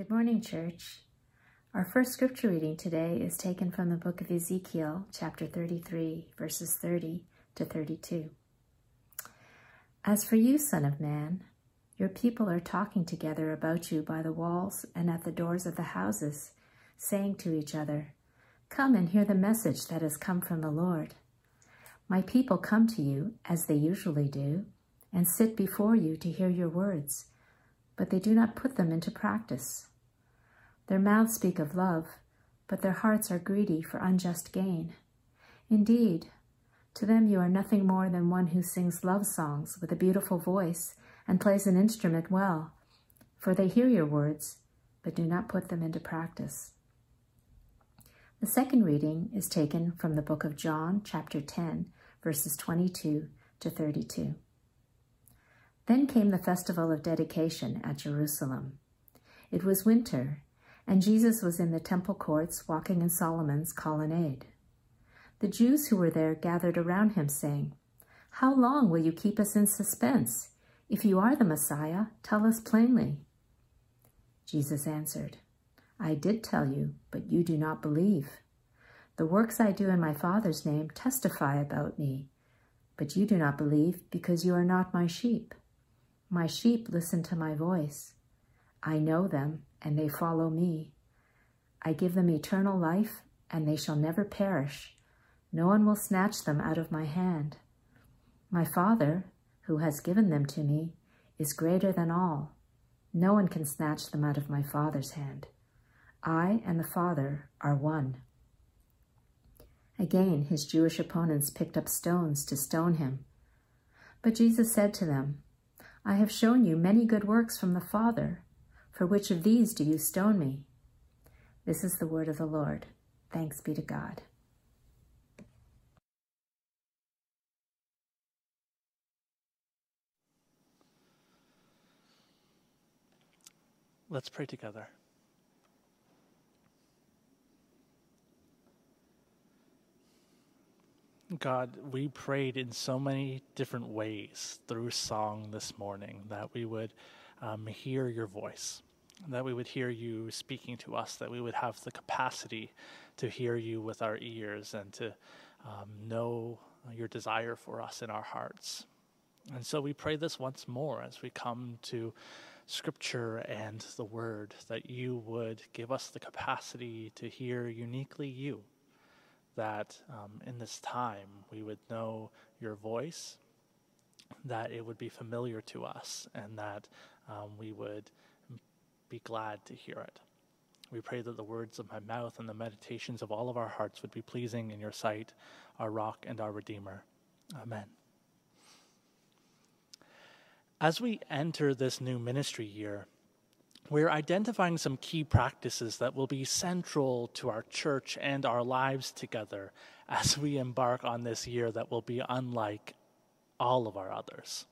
Good morning, church. Our first scripture reading today is taken from the book of Ezekiel, chapter 33, verses 30 to 32. As for you, Son of Man, your people are talking together about you by the walls and at the doors of the houses, saying to each other, Come and hear the message that has come from the Lord. My people come to you, as they usually do, and sit before you to hear your words, but they do not put them into practice. Their mouths speak of love, but their hearts are greedy for unjust gain. Indeed, to them you are nothing more than one who sings love songs with a beautiful voice and plays an instrument well, for they hear your words, but do not put them into practice. The second reading is taken from the book of John, chapter 10, verses 22 to 32. Then came the festival of dedication at Jerusalem. It was winter, and Jesus was in the temple courts walking in Solomon's colonnade. The Jews who were there gathered around him, saying, How long will you keep us in suspense? If you are the Messiah, tell us plainly. Jesus answered, I did tell you, but you do not believe. The works I do in my Father's name testify about me, but you do not believe because you are not my sheep. My sheep listen to my voice. I know them, and they follow me. I give them eternal life, and they shall never perish. No one will snatch them out of my hand. My Father, who has given them to me, is greater than all. No one can snatch them out of my Father's hand. I and the Father are one. Again, his Jewish opponents picked up stones to stone him. But Jesus said to them, I have shown you many good works from the Father. For which of these do you stone me? This is the word of the Lord. Thanks be to God. Let's pray together. God, we prayed in so many different ways through song this morning that we would um, hear your voice, that we would hear you speaking to us, that we would have the capacity to hear you with our ears and to um, know your desire for us in our hearts. And so we pray this once more as we come to Scripture and the Word, that you would give us the capacity to hear uniquely you, that um, in this time we would know your voice, that it would be familiar to us, and that um, we would be glad to hear it. We pray that the words of my mouth and the meditations of all of our hearts would be pleasing in your sight, our rock and our redeemer. Amen. As we enter this new ministry year, we're identifying some key practices that will be central to our church and our lives together as we embark on this year that will be unlike all of our others.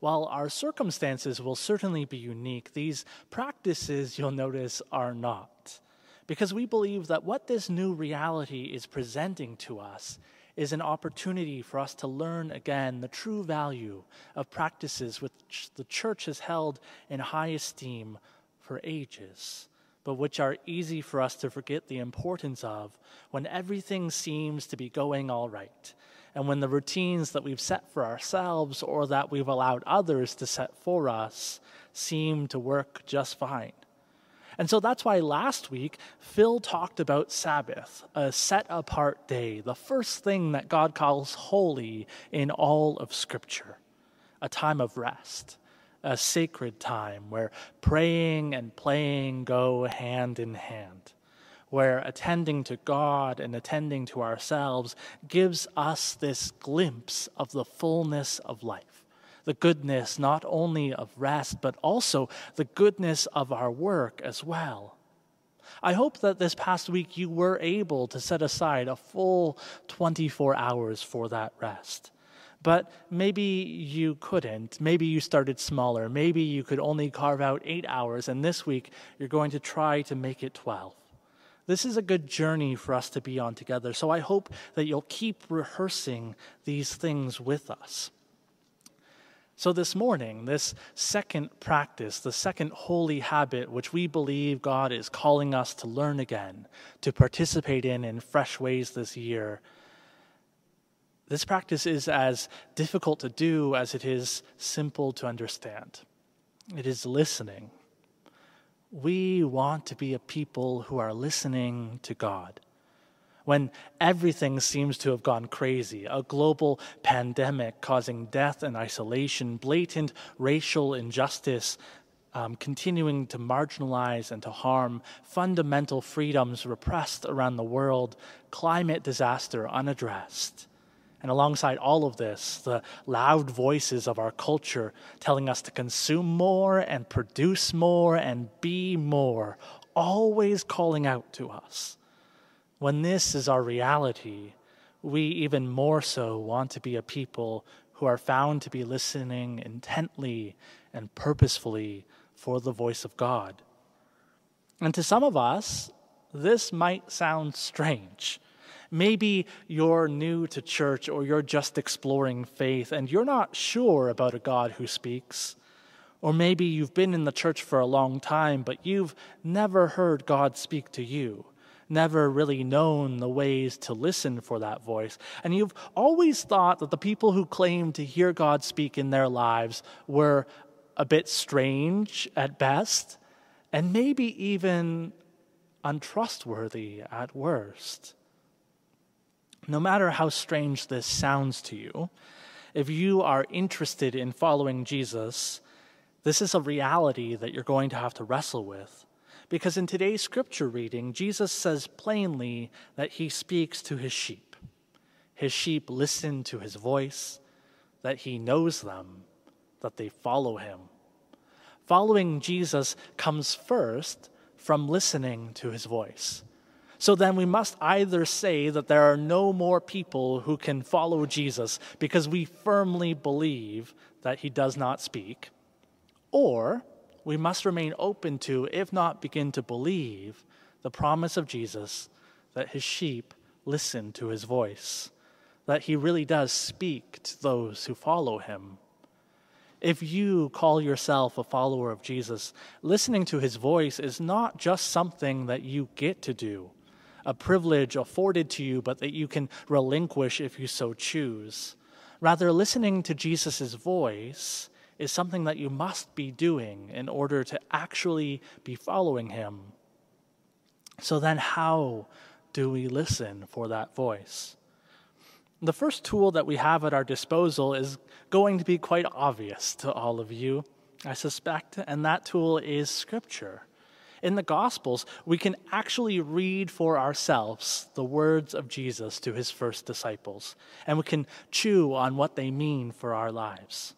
While our circumstances will certainly be unique, these practices, you'll notice, are not. Because we believe that what this new reality is presenting to us is an opportunity for us to learn again the true value of practices which the church has held in high esteem for ages, but which are easy for us to forget the importance of when everything seems to be going all right and when the routines that we've set for ourselves or that we've allowed others to set for us seem to work just fine. And so that's why last week Phil talked about Sabbath, a set apart day, the first thing that God calls holy in all of Scripture, a time of rest, a sacred time where praying and playing go hand in hand where attending to God and attending to ourselves gives us this glimpse of the fullness of life. The goodness not only of rest, but also the goodness of our work as well. I hope that this past week you were able to set aside a full 24 hours for that rest. But maybe you couldn't. Maybe you started smaller. Maybe you could only carve out eight hours, and this week you're going to try to make it 12. This is a good journey for us to be on together. So I hope that you'll keep rehearsing these things with us. So, this morning, this second practice, the second holy habit, which we believe God is calling us to learn again, to participate in in fresh ways this year, this practice is as difficult to do as it is simple to understand. It is listening. We want to be a people who are listening to God when everything seems to have gone crazy a global pandemic causing death and isolation, blatant racial injustice. Um, continuing to marginalize and to harm fundamental freedoms repressed around the world, climate disaster unaddressed. And alongside all of this, the loud voices of our culture telling us to consume more and produce more and be more, always calling out to us. When this is our reality, we even more so want to be a people who are found to be listening intently and purposefully for the voice of God. And to some of us, this might sound strange. Maybe you're new to church or you're just exploring faith and you're not sure about a God who speaks. Or maybe you've been in the church for a long time, but you've never heard God speak to you never really known the ways to listen for that voice. And you've always thought that the people who claim to hear God speak in their lives were a bit strange at best, and maybe even untrustworthy at worst. No matter how strange this sounds to you, if you are interested in following Jesus, this is a reality that you're going to have to wrestle with. Because in today's scripture reading, Jesus says plainly that he speaks to his sheep. His sheep listen to his voice, that he knows them, that they follow him. Following Jesus comes first from listening to his voice. So then we must either say that there are no more people who can follow Jesus because we firmly believe that he does not speak, or we must remain open to, if not begin to believe, the promise of Jesus that his sheep listen to his voice, that he really does speak to those who follow him. If you call yourself a follower of Jesus, listening to his voice is not just something that you get to do, a privilege afforded to you, but that you can relinquish if you so choose. Rather, listening to Jesus' voice is something that you must be doing in order to actually be following Him. So then, how do we listen for that voice? The first tool that we have at our disposal is going to be quite obvious to all of you, I suspect, and that tool is Scripture. In the Gospels, we can actually read for ourselves the words of Jesus to his first disciples, and we can chew on what they mean for our lives.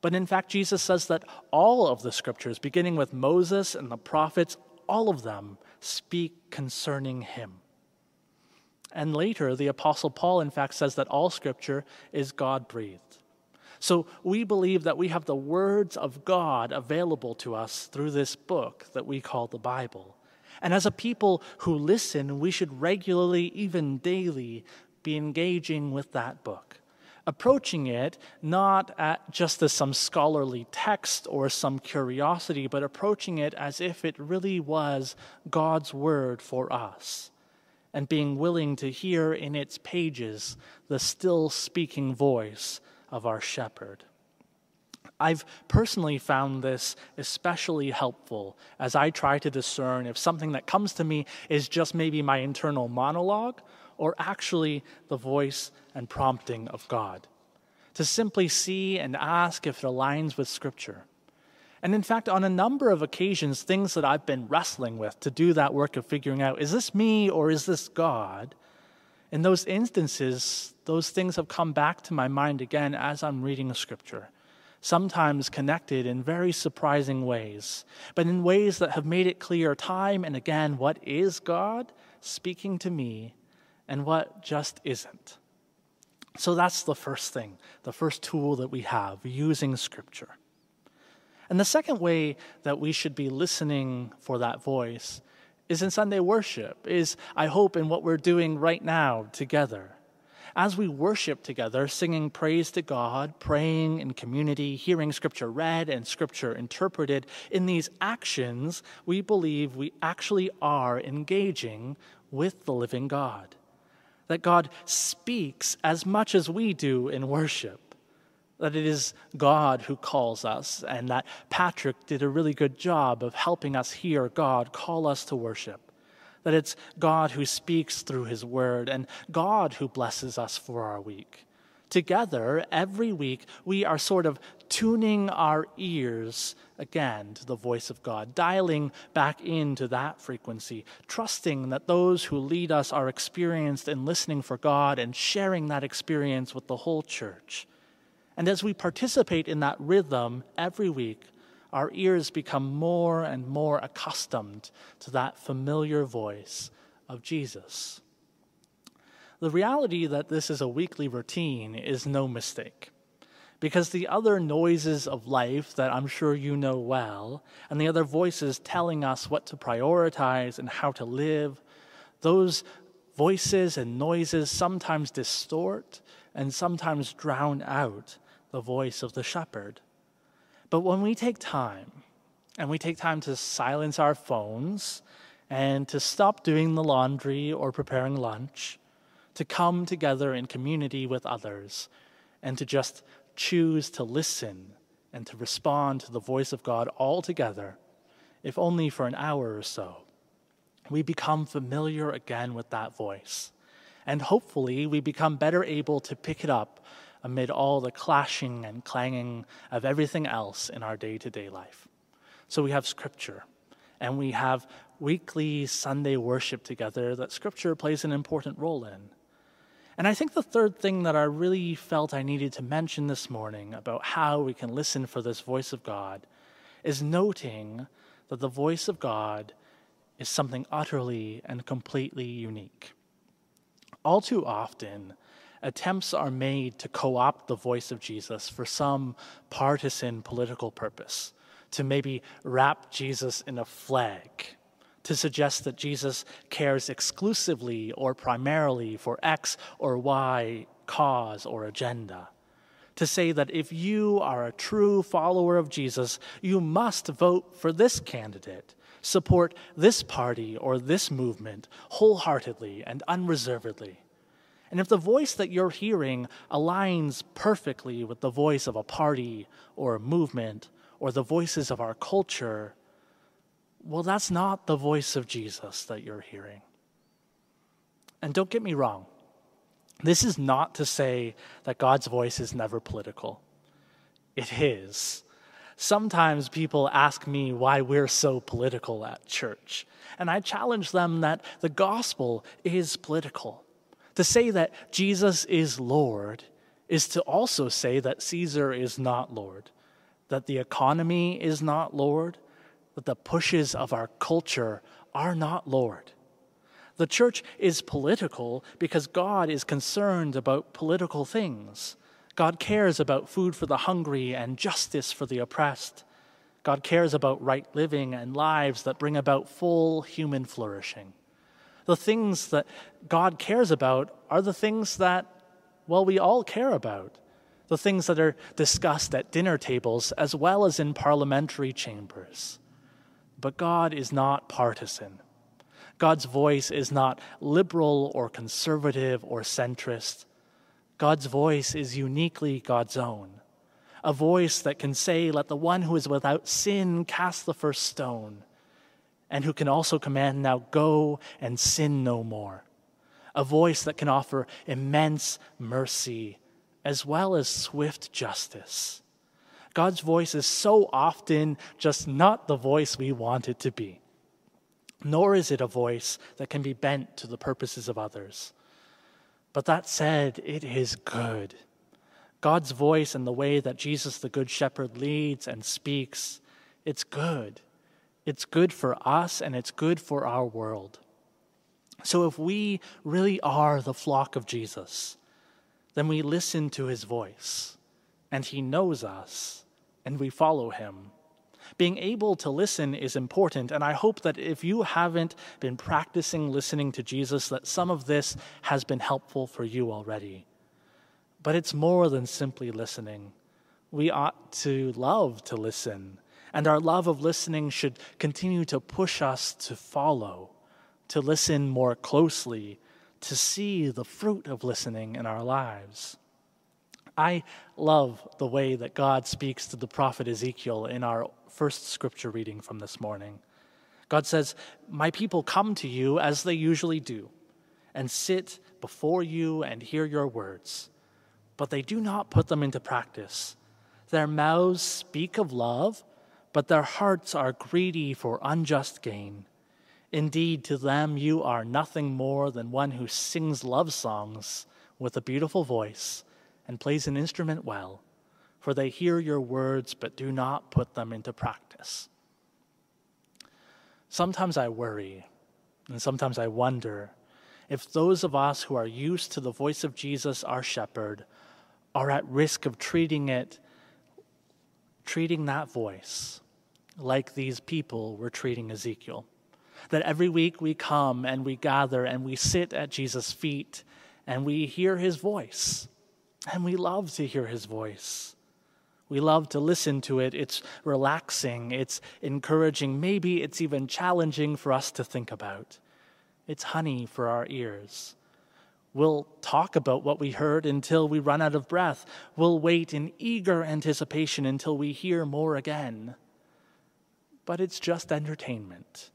But in fact, Jesus says that all of the scriptures, beginning with Moses and the prophets, all of them speak concerning him. And later, the Apostle Paul, in fact, says that all scripture is God breathed. So we believe that we have the words of God available to us through this book that we call the Bible. And as a people who listen, we should regularly, even daily, be engaging with that book approaching it not at just as some scholarly text or some curiosity, but approaching it as if it really was God's word for us, and being willing to hear in its pages the still speaking voice of our shepherd. I've personally found this especially helpful as I try to discern if something that comes to me is just maybe my internal monologue or actually the voice and prompting of God. To simply see and ask if it aligns with Scripture. And in fact, on a number of occasions, things that I've been wrestling with to do that work of figuring out is this me or is this God? In those instances, those things have come back to my mind again as I'm reading Scripture sometimes connected in very surprising ways, but in ways that have made it clear time and again what is God speaking to me and what just isn't. So that's the first thing, the first tool that we have using Scripture. And the second way that we should be listening for that voice is in Sunday worship, is, I hope, in what we're doing right now together. as we worship together, singing praise to God, praying in community, hearing Scripture read and Scripture interpreted, in these actions, we believe we actually are engaging with the living God. That God speaks as much as we do in worship. That it is God who calls us, and that Patrick did a really good job of helping us hear God call us to worship that it's God who speaks through his word and God who blesses us for our week. Together, every week, we are sort of tuning our ears again to the voice of God, dialing back into that frequency, trusting that those who lead us are experienced in listening for God and sharing that experience with the whole church. And as we participate in that rhythm every week, our ears become more and more accustomed to that familiar voice of Jesus. The reality that this is a weekly routine is no mistake. Because the other noises of life that I'm sure you know well, and the other voices telling us what to prioritize and how to live, those voices and noises sometimes distort and sometimes drown out the voice of the shepherd. But when we take time, and we take time to silence our phones and to stop doing the laundry or preparing lunch, to come together in community with others, and to just choose to listen and to respond to the voice of God all together, if only for an hour or so, we become familiar again with that voice. And hopefully, we become better able to pick it up amid all the clashing and clanging of everything else in our day to day life. So we have Scripture, and we have weekly Sunday worship together that Scripture plays an important role in. And I think the third thing that I really felt I needed to mention this morning about how we can listen for this voice of God is noting that the voice of God is something utterly and completely unique. All too often, attempts are made to co opt the voice of Jesus for some partisan political purpose, to maybe wrap Jesus in a flag, to suggest that Jesus cares exclusively or primarily for X or Y cause or agenda. To say that if you are a true follower of Jesus, you must vote for this candidate, support this party or this movement wholeheartedly and unreservedly. And if the voice that you're hearing aligns perfectly with the voice of a party or a movement or the voices of our culture, well, that's not the voice of Jesus that you're hearing. And don't get me wrong, this is not to say that God's voice is never political. It is. Sometimes people ask me why we're so political at church. And I challenge them that the gospel is political. To say that Jesus is Lord is to also say that Caesar is not Lord, that the economy is not Lord, that the pushes of our culture are not Lord. The church is political because God is concerned about political things. God cares about food for the hungry and justice for the oppressed. God cares about right living and lives that bring about full human flourishing the things that God cares about are the things that, well, we all care about. The things that are discussed at dinner tables as well as in parliamentary chambers. But God is not partisan. God's voice is not liberal or conservative or centrist. God's voice is uniquely God's own. A voice that can say, Let the one who is without sin cast the first stone and who can also command now go and sin no more. A voice that can offer immense mercy as well as swift justice. God's voice is so often just not the voice we want it to be, nor is it a voice that can be bent to the purposes of others. But that said, it is good. God's voice and the way that Jesus, the Good Shepherd, leads and speaks, it's good. It's good for us and it's good for our world. So if we really are the flock of Jesus, then we listen to his voice and he knows us and we follow him Being able to listen is important, and I hope that if you haven't been practicing listening to Jesus, that some of this has been helpful for you already. But it's more than simply listening. We ought to love to listen, and our love of listening should continue to push us to follow, to listen more closely, to see the fruit of listening in our lives. I love the way that God speaks to the prophet Ezekiel in our first scripture reading from this morning. God says, My people come to you as they usually do, and sit before you and hear your words, but they do not put them into practice. Their mouths speak of love, but their hearts are greedy for unjust gain. Indeed, to them you are nothing more than one who sings love songs with a beautiful voice and plays an instrument well for they hear your words but do not put them into practice. Sometimes I worry, and sometimes I wonder if those of us who are used to the voice of Jesus, our shepherd, are at risk of treating it, treating that voice like these people were treating Ezekiel. That every week we come and we gather and we sit at Jesus' feet and we hear his voice. And we love to hear his voice. We love to listen to it. It's relaxing, it's encouraging. Maybe it's even challenging for us to think about. It's honey for our ears. We'll talk about what we heard until we run out of breath. We'll wait in eager anticipation until we hear more again. But it's just entertainment.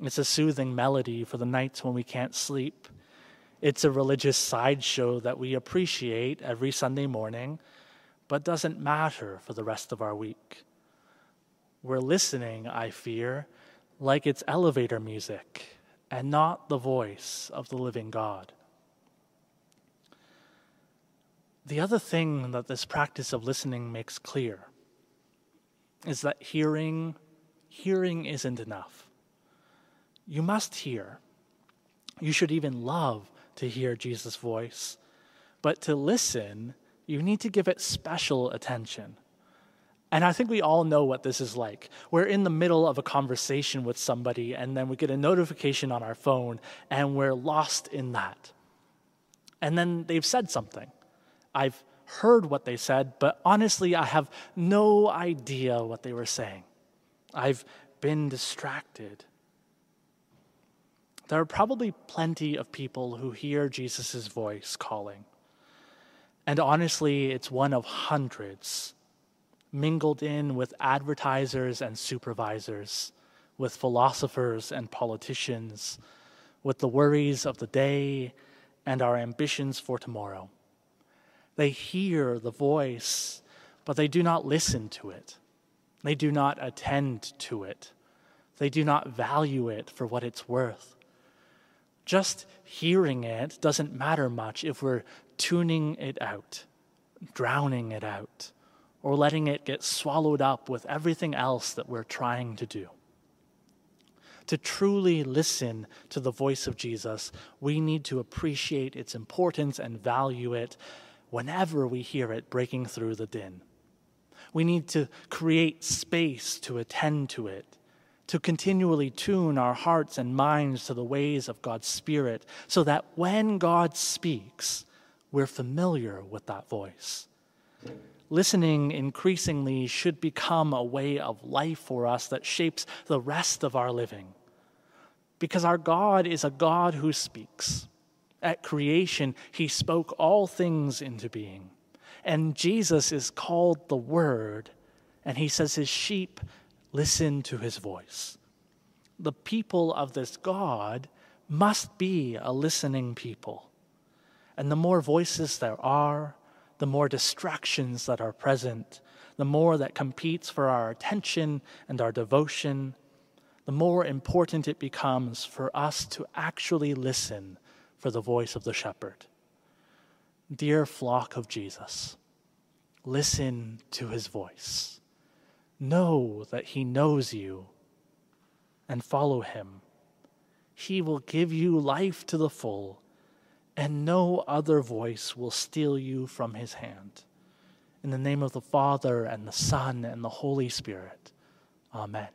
It's a soothing melody for the nights when we can't sleep. It's a religious sideshow that we appreciate every Sunday morning but doesn't matter for the rest of our week. We're listening, I fear, like it's elevator music and not the voice of the living God. The other thing that this practice of listening makes clear is that hearing hearing isn't enough. You must hear. You should even love to hear Jesus' voice. But to listen you need to give it special attention. And I think we all know what this is like. We're in the middle of a conversation with somebody, and then we get a notification on our phone, and we're lost in that. And then they've said something. I've heard what they said, but honestly, I have no idea what they were saying. I've been distracted. There are probably plenty of people who hear Jesus' voice calling. And honestly, it's one of hundreds mingled in with advertisers and supervisors, with philosophers and politicians, with the worries of the day and our ambitions for tomorrow. They hear the voice, but they do not listen to it. They do not attend to it. They do not value it for what it's worth. Just hearing it doesn't matter much if we're tuning it out, drowning it out, or letting it get swallowed up with everything else that we're trying to do. To truly listen to the voice of Jesus, we need to appreciate its importance and value it whenever we hear it breaking through the din. We need to create space to attend to it to continually tune our hearts and minds to the ways of God's Spirit so that when God speaks, we're familiar with that voice. Listening increasingly should become a way of life for us that shapes the rest of our living. Because our God is a God who speaks. At creation, he spoke all things into being. And Jesus is called the Word, and he says his sheep listen to his voice. The people of this God must be a listening people. And the more voices there are, the more distractions that are present, the more that competes for our attention and our devotion, the more important it becomes for us to actually listen for the voice of the shepherd. Dear flock of Jesus, listen to his voice. Know that He knows you and follow Him. He will give you life to the full, and no other voice will steal you from His hand. In the name of the Father, and the Son, and the Holy Spirit. Amen.